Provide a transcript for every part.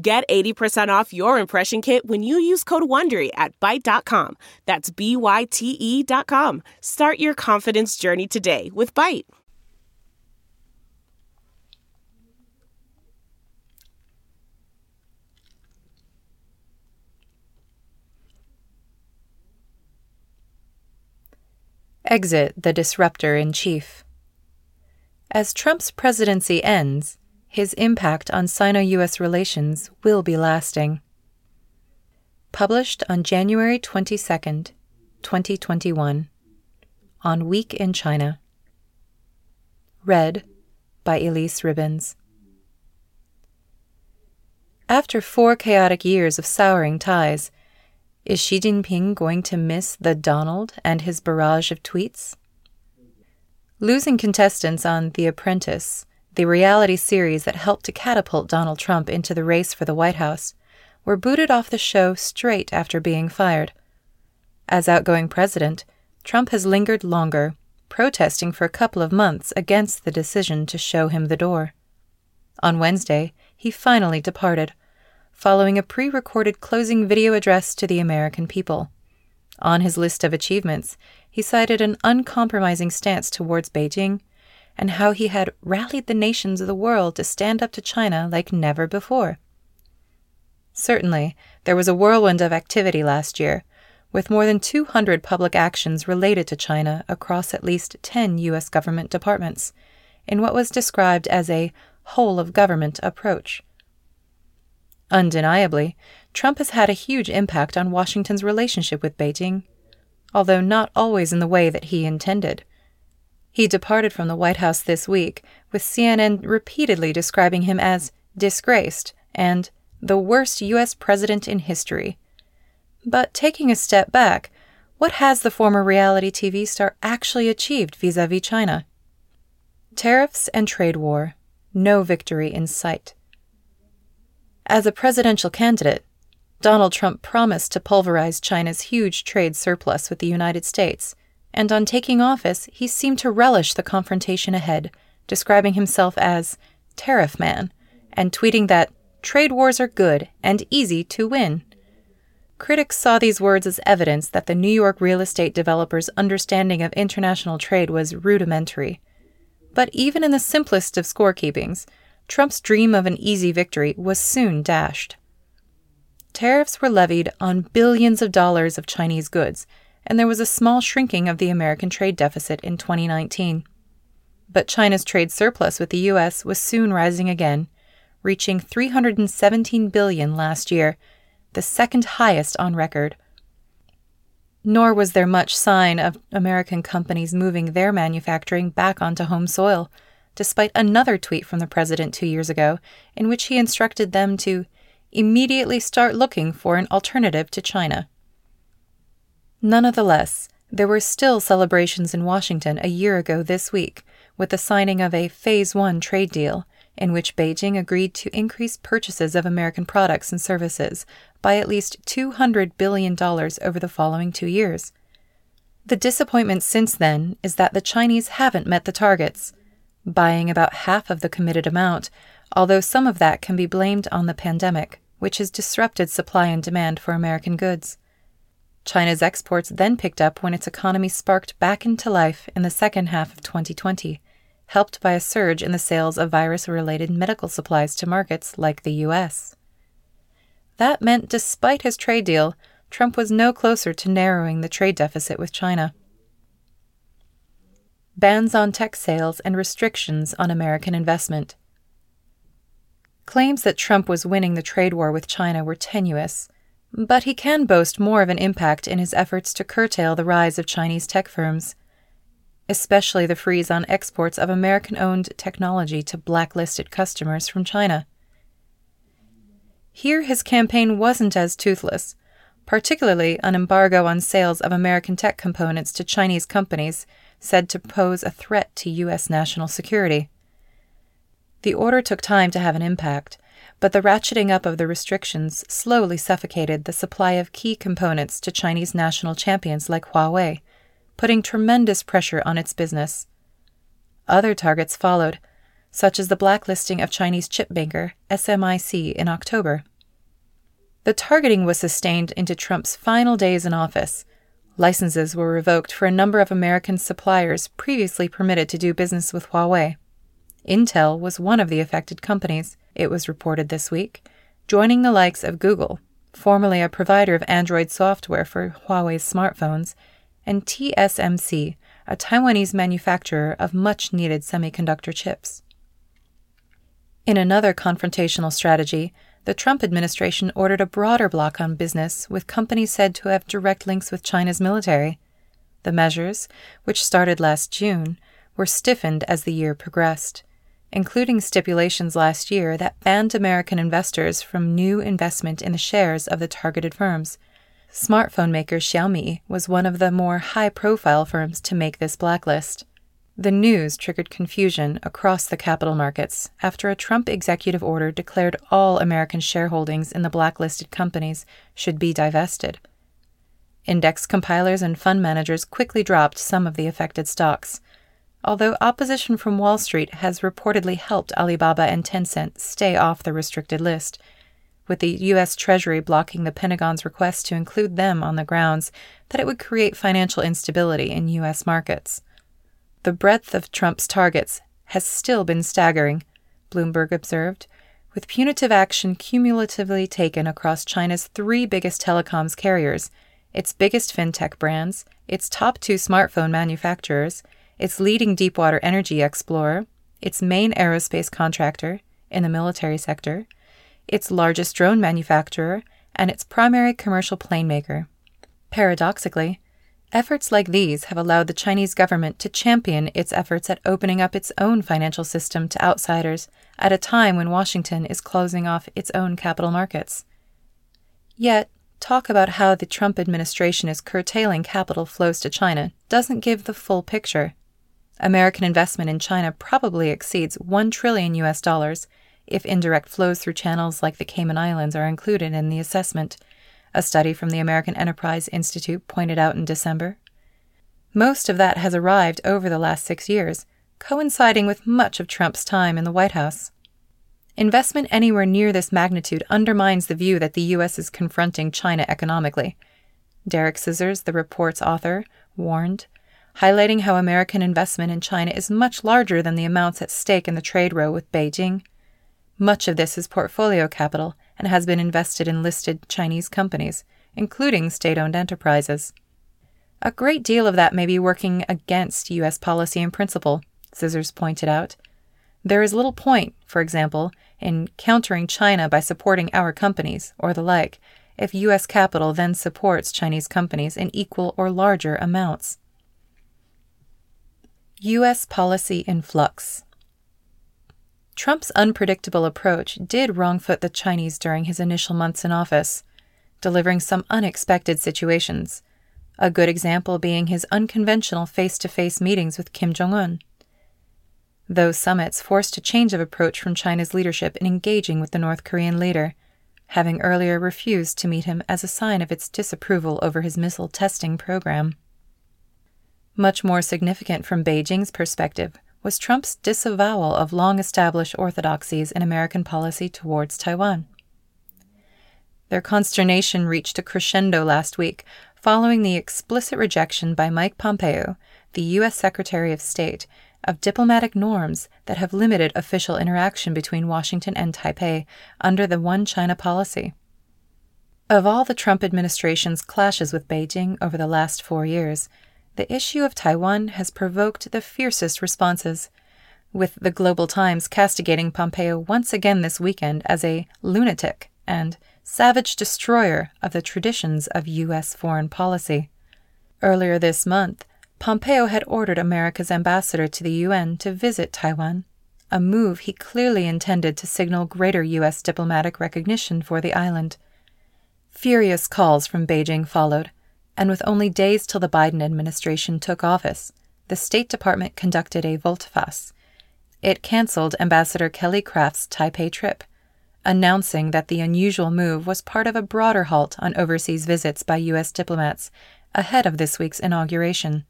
Get 80% off your impression kit when you use code WONDERY at Byte.com. That's B-Y-T-E dot com. Start your confidence journey today with Byte. Exit the disruptor in chief. As Trump's presidency ends, his impact on Sino US relations will be lasting. Published on January 22, 2021, on Week in China. Read by Elyse Ribbons. After four chaotic years of souring ties, is Xi Jinping going to miss the Donald and his barrage of tweets? Losing contestants on The Apprentice, the reality series that helped to catapult Donald Trump into the race for the White House, were booted off the show straight after being fired. As outgoing president, Trump has lingered longer, protesting for a couple of months against the decision to show him the door. On Wednesday, he finally departed following a pre recorded closing video address to the American people. On his list of achievements, he cited an uncompromising stance towards Beijing and how he had rallied the nations of the world to stand up to China like never before. Certainly, there was a whirlwind of activity last year, with more than 200 public actions related to China across at least 10 U.S. government departments, in what was described as a whole of government approach. Undeniably, Trump has had a huge impact on Washington's relationship with Beijing, although not always in the way that he intended. He departed from the White House this week, with CNN repeatedly describing him as disgraced and the worst U.S. president in history. But taking a step back, what has the former reality TV star actually achieved vis a vis China? Tariffs and trade war, no victory in sight. As a presidential candidate, Donald Trump promised to pulverize China's huge trade surplus with the United States, and on taking office, he seemed to relish the confrontation ahead, describing himself as Tariff Man and tweeting that trade wars are good and easy to win. Critics saw these words as evidence that the New York real estate developer's understanding of international trade was rudimentary. But even in the simplest of scorekeepings, Trump's dream of an easy victory was soon dashed. Tariffs were levied on billions of dollars of Chinese goods, and there was a small shrinking of the American trade deficit in 2019. But China's trade surplus with the US was soon rising again, reaching 317 billion last year, the second highest on record. Nor was there much sign of American companies moving their manufacturing back onto home soil despite another tweet from the president two years ago in which he instructed them to immediately start looking for an alternative to China. Nonetheless, there were still celebrations in Washington a year ago this week with the signing of a Phase 1 trade deal in which Beijing agreed to increase purchases of American products and services by at least $200 billion over the following two years. The disappointment since then is that the Chinese haven't met the targets, buying about half of the committed amount, although some of that can be blamed on the pandemic, which has disrupted supply and demand for American goods. China's exports then picked up when its economy sparked back into life in the second half of 2020, helped by a surge in the sales of virus related medical supplies to markets like the US. That meant, despite his trade deal, Trump was no closer to narrowing the trade deficit with China bans on tech sales, and restrictions on American investment. Claims that Trump was winning the trade war with China were tenuous, but he can boast more of an impact in his efforts to curtail the rise of Chinese tech firms, especially the freeze on exports of American owned technology to blacklisted customers from China. Here, his campaign wasn't as toothless, particularly an embargo on sales of American tech components to Chinese companies said to pose a threat to U.S. national security. The order took time to have an impact, but the ratcheting up of the restrictions slowly suffocated the supply of key components to Chinese national champions like Huawei, putting tremendous pressure on its business. Other targets followed, such as the blacklisting of Chinese chip maker SMIC in October. The targeting was sustained into Trump's final days in office. Licenses were revoked for a number of American suppliers previously permitted to do business with Huawei. Intel was one of the affected companies, it was reported this week, joining the likes of Google, formerly a provider of Android software for Huawei's smartphones, and TSMC, a Taiwanese manufacturer of much needed semiconductor chips. In another confrontational strategy, the Trump administration ordered a broader block on business with companies said to have direct links with China's military. The measures, which started last June, were stiffened as the year progressed, including stipulations last year that banned American investors from new investment in the shares of the targeted firms. Smartphone maker Xiaomi was one of the more high profile firms to make this blacklist. The news triggered confusion across the capital markets after a Trump executive order declared all American shareholdings in the blacklisted companies should be divested. Index compilers and fund managers quickly dropped some of the affected stocks. Although opposition from Wall Street has reportedly helped Alibaba and Tencent stay off the restricted list, with the U.S. Treasury blocking the Pentagon's request to include them on the grounds that it would create financial instability in U.S. markets. The breadth of Trump's targets has still been staggering, Bloomberg observed, with punitive action cumulatively taken across China's three biggest telecoms carriers, its biggest fintech brands, its top two smartphone manufacturers, its leading deepwater energy explorer, its main aerospace contractor in the military sector, its largest drone manufacturer, and its primary commercial plane maker. Paradoxically, Efforts like these have allowed the Chinese government to champion its efforts at opening up its own financial system to outsiders at a time when Washington is closing off its own capital markets. Yet, talk about how the Trump administration is curtailing capital flows to China doesn't give the full picture. American investment in China probably exceeds 1 trillion US dollars if indirect flows through channels like the Cayman Islands are included in the assessment a study from the American Enterprise Institute pointed out in December. Most of that has arrived over the last six years, coinciding with much of Trump's time in the White House. Investment anywhere near this magnitude undermines the view that the U.S. is confronting China economically. Derek Scissors, the report's author, warned, highlighting how American investment in China is much larger than the amounts at stake in the trade row with Beijing. Much of this is portfolio capital and has been invested in listed Chinese companies, including state owned enterprises. A great deal of that may be working against U.S. policy and principle, Scissors pointed out. There is little point, for example, in countering China by supporting our companies, or the like, if U.S. capital then supports Chinese companies in equal or larger amounts. U.S. policy in flux. Trump's unpredictable approach did wrongfoot the Chinese during his initial months in office, delivering some unexpected situations, a good example being his unconventional face to face meetings with Kim Jong un. Those summits forced a change of approach from China's leadership in engaging with the North Korean leader, having earlier refused to meet him as a sign of its disapproval over his missile testing program. Much more significant from Beijing's perspective was Trump's disavowal of long established orthodoxies in American policy towards Taiwan. Their consternation reached a crescendo last week following the explicit rejection by Mike Pompeo, the U.S. Secretary of State, of diplomatic norms that have limited official interaction between Washington and Taipei under the One China policy. Of all the Trump administration's clashes with Beijing over the last four years, the issue of Taiwan has provoked the fiercest responses, with the Global Times castigating Pompeo once again this weekend as a lunatic and savage destroyer of the traditions of U.S. foreign policy. Earlier this month, Pompeo had ordered America's ambassador to the UN to visit Taiwan, a move he clearly intended to signal greater U.S. diplomatic recognition for the island. Furious calls from Beijing followed, and with only days till the Biden administration took office, the State Department conducted a volte-face. It canceled Ambassador Kelly Craft's Taipei trip, announcing that the unusual move was part of a broader halt on overseas visits by U.S. diplomats ahead of this week's inauguration.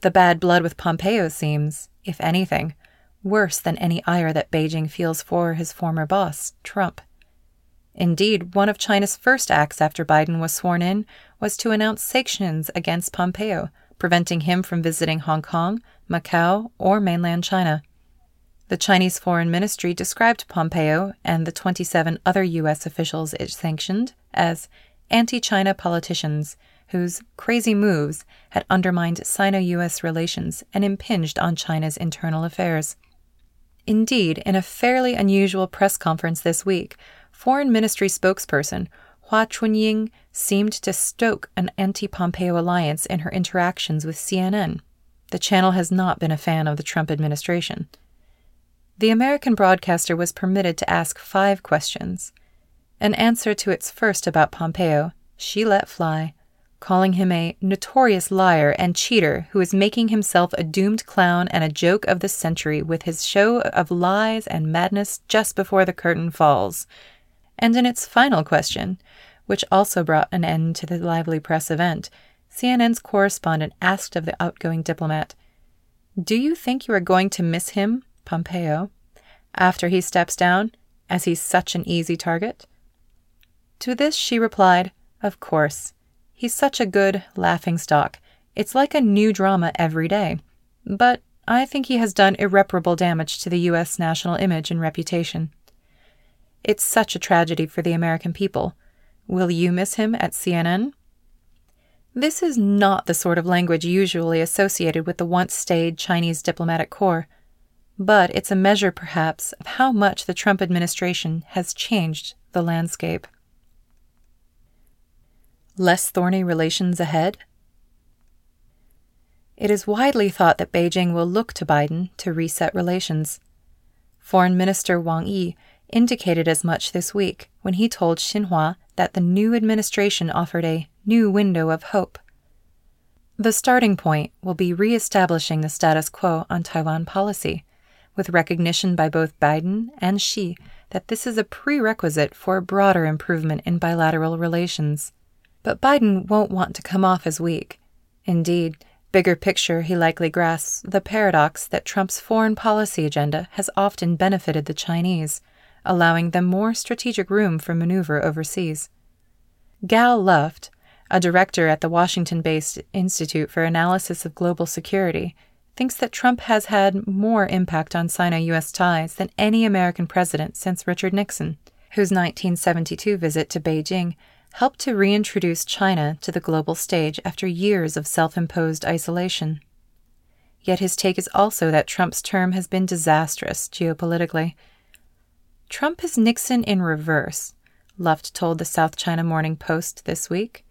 The bad blood with Pompeo seems, if anything, worse than any ire that Beijing feels for his former boss, Trump. Indeed, one of China's first acts after Biden was sworn in was to announce sanctions against Pompeo, preventing him from visiting Hong Kong, Macau, or mainland China. The Chinese Foreign Ministry described Pompeo and the 27 other U.S. officials it sanctioned as anti China politicians whose crazy moves had undermined Sino US relations and impinged on China's internal affairs. Indeed, in a fairly unusual press conference this week, Foreign Ministry spokesperson Hua Chunying seemed to stoke an anti Pompeo alliance in her interactions with CNN. The channel has not been a fan of the Trump administration. The American broadcaster was permitted to ask five questions. In answer to its first about Pompeo, she let fly calling him a notorious liar and cheater who is making himself a doomed clown and a joke of the century with his show of lies and madness just before the curtain falls. And in its final question, which also brought an end to the lively press event, CNN's correspondent asked of the outgoing diplomat, Do you think you are going to miss him, Pompeo, after he steps down, as he's such an easy target? To this she replied, Of course. He's such a good laughing stock. It's like a new drama every day. But I think he has done irreparable damage to the U.S. national image and reputation. It's such a tragedy for the American people. Will you miss him at CNN? This is not the sort of language usually associated with the once staid Chinese diplomatic corps, but it's a measure, perhaps, of how much the Trump administration has changed the landscape. Less thorny relations ahead? It is widely thought that Beijing will look to Biden to reset relations. Foreign Minister Wang Yi indicated as much this week when he told Xinhua that the new administration offered a new window of hope. The starting point will be re establishing the status quo on Taiwan policy, with recognition by both Biden and Xi that this is a prerequisite for a broader improvement in bilateral relations. But Biden won't want to come off as weak. Indeed, bigger picture, he likely grasps the paradox that Trump's foreign policy agenda has often benefited the Chinese, allowing them more strategic room for maneuver overseas. Gal Luft, a director at the Washington based Institute for Analysis of Global Security, thinks that Trump has had more impact on Sino US ties than any American president since Richard Nixon, whose 1972 visit to Beijing helped to reintroduce China to the global stage after years of self imposed isolation. Yet his take is also that Trump's term has been disastrous geopolitically. Trump is Nixon in reverse, Luft told the South China Morning Post this week.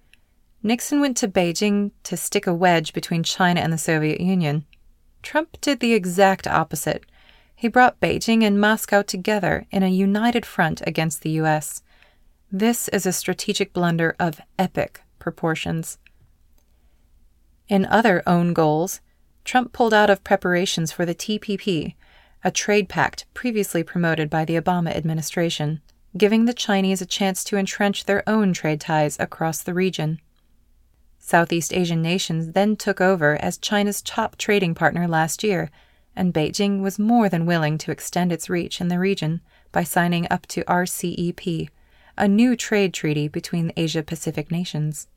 Nixon went to Beijing to stick a wedge between China and the Soviet Union. Trump did the exact opposite. He brought Beijing and Moscow together in a united front against the U.S. This is a strategic blunder of epic proportions. In other own goals, Trump pulled out of preparations for the TPP, a trade pact previously promoted by the Obama administration, giving the Chinese a chance to entrench their own trade ties across the region. Southeast Asian nations then took over as China's top trading partner last year, and Beijing was more than willing to extend its reach in the region by signing up to RCEP, a new trade treaty between the Asia Pacific nations.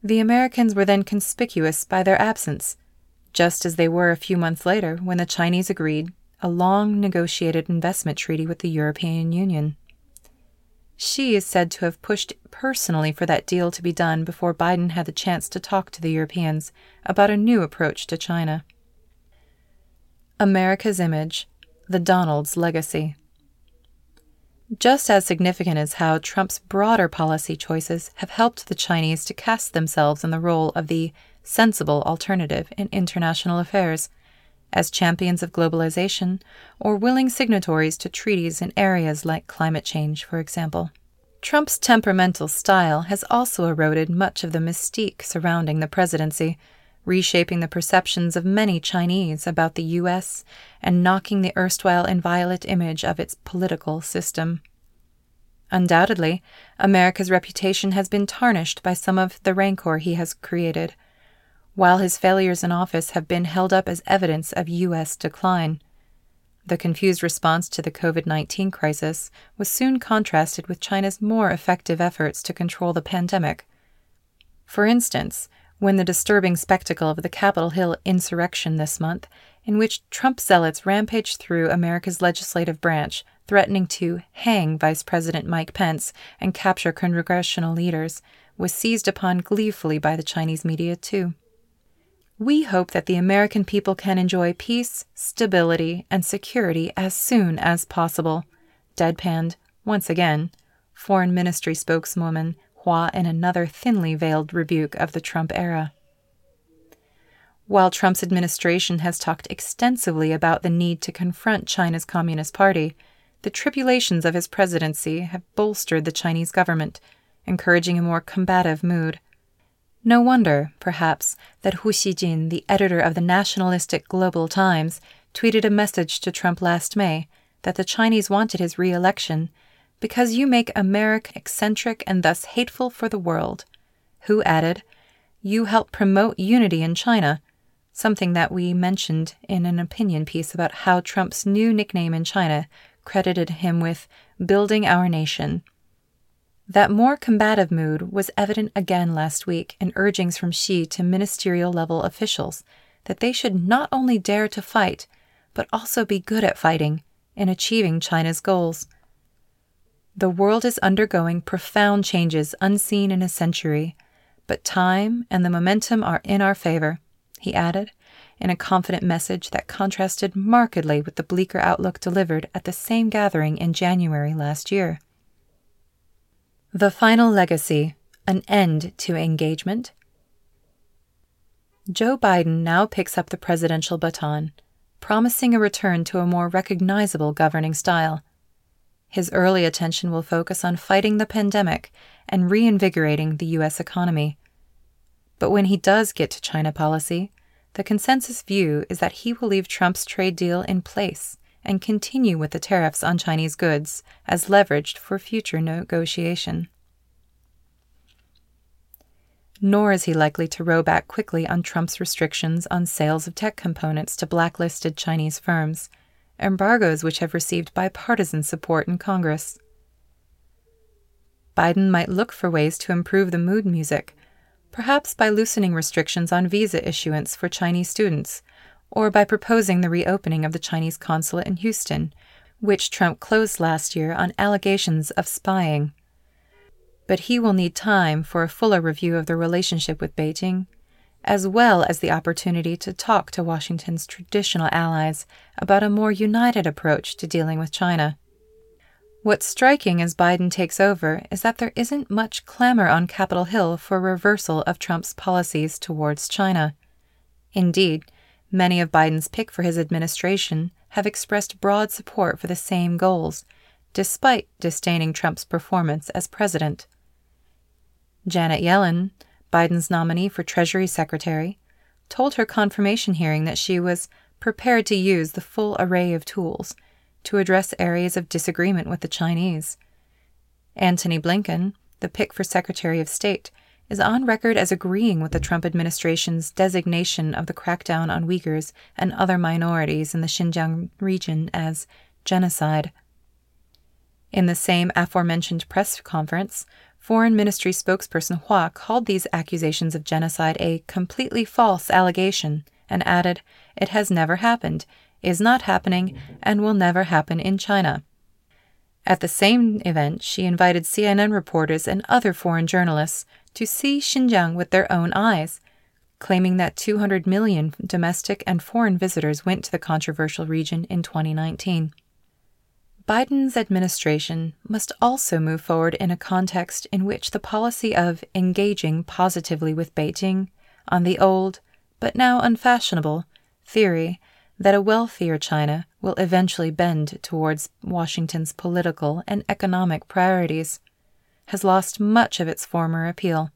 The Americans were then conspicuous by their absence, just as they were a few months later when the Chinese agreed a long negotiated investment treaty with the European Union. Xi is said to have pushed personally for that deal to be done before Biden had the chance to talk to the Europeans about a new approach to China. America's image, the Donald's legacy. Just as significant is how Trump's broader policy choices have helped the Chinese to cast themselves in the role of the sensible alternative in international affairs. As champions of globalization or willing signatories to treaties in areas like climate change, for example. Trump's temperamental style has also eroded much of the mystique surrounding the presidency, reshaping the perceptions of many Chinese about the U.S. and knocking the erstwhile inviolate image of its political system. Undoubtedly, America's reputation has been tarnished by some of the rancor he has created, while his failures in office have been held up as evidence of U.S. decline. The confused response to the COVID 19 crisis was soon contrasted with China's more effective efforts to control the pandemic. For instance, when the disturbing spectacle of the Capitol Hill insurrection this month, in which Trump zealots rampaged through America's legislative branch, threatening to hang Vice President Mike Pence and capture congressional leaders, was seized upon gleefully by the Chinese media, too. We hope that the American people can enjoy peace, stability, and security as soon as possible. Deadpanned, once again, Foreign Ministry spokeswoman Hua in another thinly veiled rebuke of the Trump era. While Trump's administration has talked extensively about the need to confront China's Communist Party, the tribulations of his presidency have bolstered the Chinese government, encouraging a more combative mood. No wonder, perhaps, that Hu Xijin, the editor of the nationalistic Global Times, tweeted a message to Trump last May that the Chinese wanted his re election because you make America eccentric and thus hateful for the world. Hu added, You help promote unity in China, something that we mentioned in an opinion piece about how Trump's new nickname in China credited him with building our nation. That more combative mood was evident again last week in urgings from Xi to ministerial level officials that they should not only dare to fight, but also be good at fighting in achieving China's goals. The world is undergoing profound changes unseen in a century, but time and the momentum are in our favor, he added, in a confident message that contrasted markedly with the bleaker outlook delivered at the same gathering in January last year. The Final Legacy An End to Engagement. Joe Biden now picks up the presidential baton, promising a return to a more recognizable governing style. His early attention will focus on fighting the pandemic and reinvigorating the U.S. economy. But when he does get to China policy, the consensus view is that he will leave Trump's trade deal in place and continue with the tariffs on Chinese goods as leveraged for future negotiation. Nor is he likely to row back quickly on Trump's restrictions on sales of tech components to blacklisted Chinese firms, embargoes which have received bipartisan support in Congress. Biden might look for ways to improve the mood music, perhaps by loosening restrictions on visa issuance for Chinese students or by proposing the reopening of the Chinese consulate in Houston, which Trump closed last year on allegations of spying. But he will need time for a fuller review of the relationship with Beijing, as well as the opportunity to talk to Washington's traditional allies about a more united approach to dealing with China. What's striking as Biden takes over is that there isn't much clamor on Capitol Hill for reversal of Trump's policies towards China. Indeed, Many of Biden's pick for his administration have expressed broad support for the same goals, despite disdaining Trump's performance as president. Janet Yellen, Biden's nominee for Treasury Secretary, told her confirmation hearing that she was prepared to use the full array of tools to address areas of disagreement with the Chinese. Antony Blinken, the pick for Secretary of State, is on record as agreeing with the Trump administration's designation of the crackdown on Uyghurs and other minorities in the Xinjiang region as genocide. In the same aforementioned press conference, Foreign Ministry spokesperson Hua called these accusations of genocide a completely false allegation and added, It has never happened, is not happening, and will never happen in China. At the same event, she invited CNN reporters and other foreign journalists to see Xinjiang with their own eyes, claiming that 200 million domestic and foreign visitors went to the controversial region in 2019. Biden's administration must also move forward in a context in which the policy of engaging positively with Beijing on the old, but now unfashionable, theory that a wealthier China will eventually bend towards Washington's political and economic priorities, has lost much of its former appeal.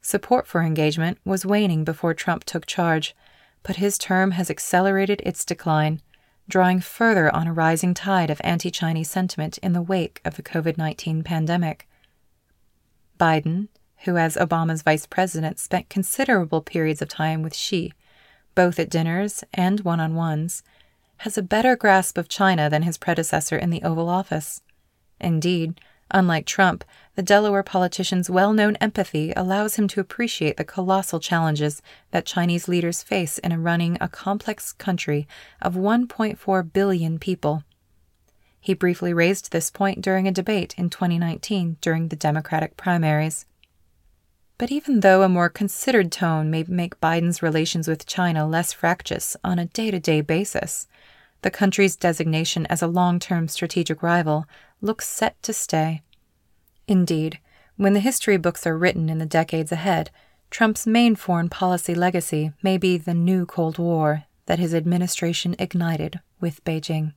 Support for engagement was waning before Trump took charge, but his term has accelerated its decline, drawing further on a rising tide of anti Chinese sentiment in the wake of the COVID 19 pandemic. Biden, who as Obama's vice president spent considerable periods of time with Xi, both at dinners and one on ones, has a better grasp of China than his predecessor in the Oval Office. Indeed, unlike Trump, the Delaware politician's well known empathy allows him to appreciate the colossal challenges that Chinese leaders face in running a complex country of 1.4 billion people. He briefly raised this point during a debate in 2019 during the Democratic primaries. But even though a more considered tone may make Biden's relations with China less fractious on a day to day basis, the country's designation as a long term strategic rival looks set to stay. Indeed, when the history books are written in the decades ahead, Trump's main foreign policy legacy may be the new Cold War that his administration ignited with Beijing.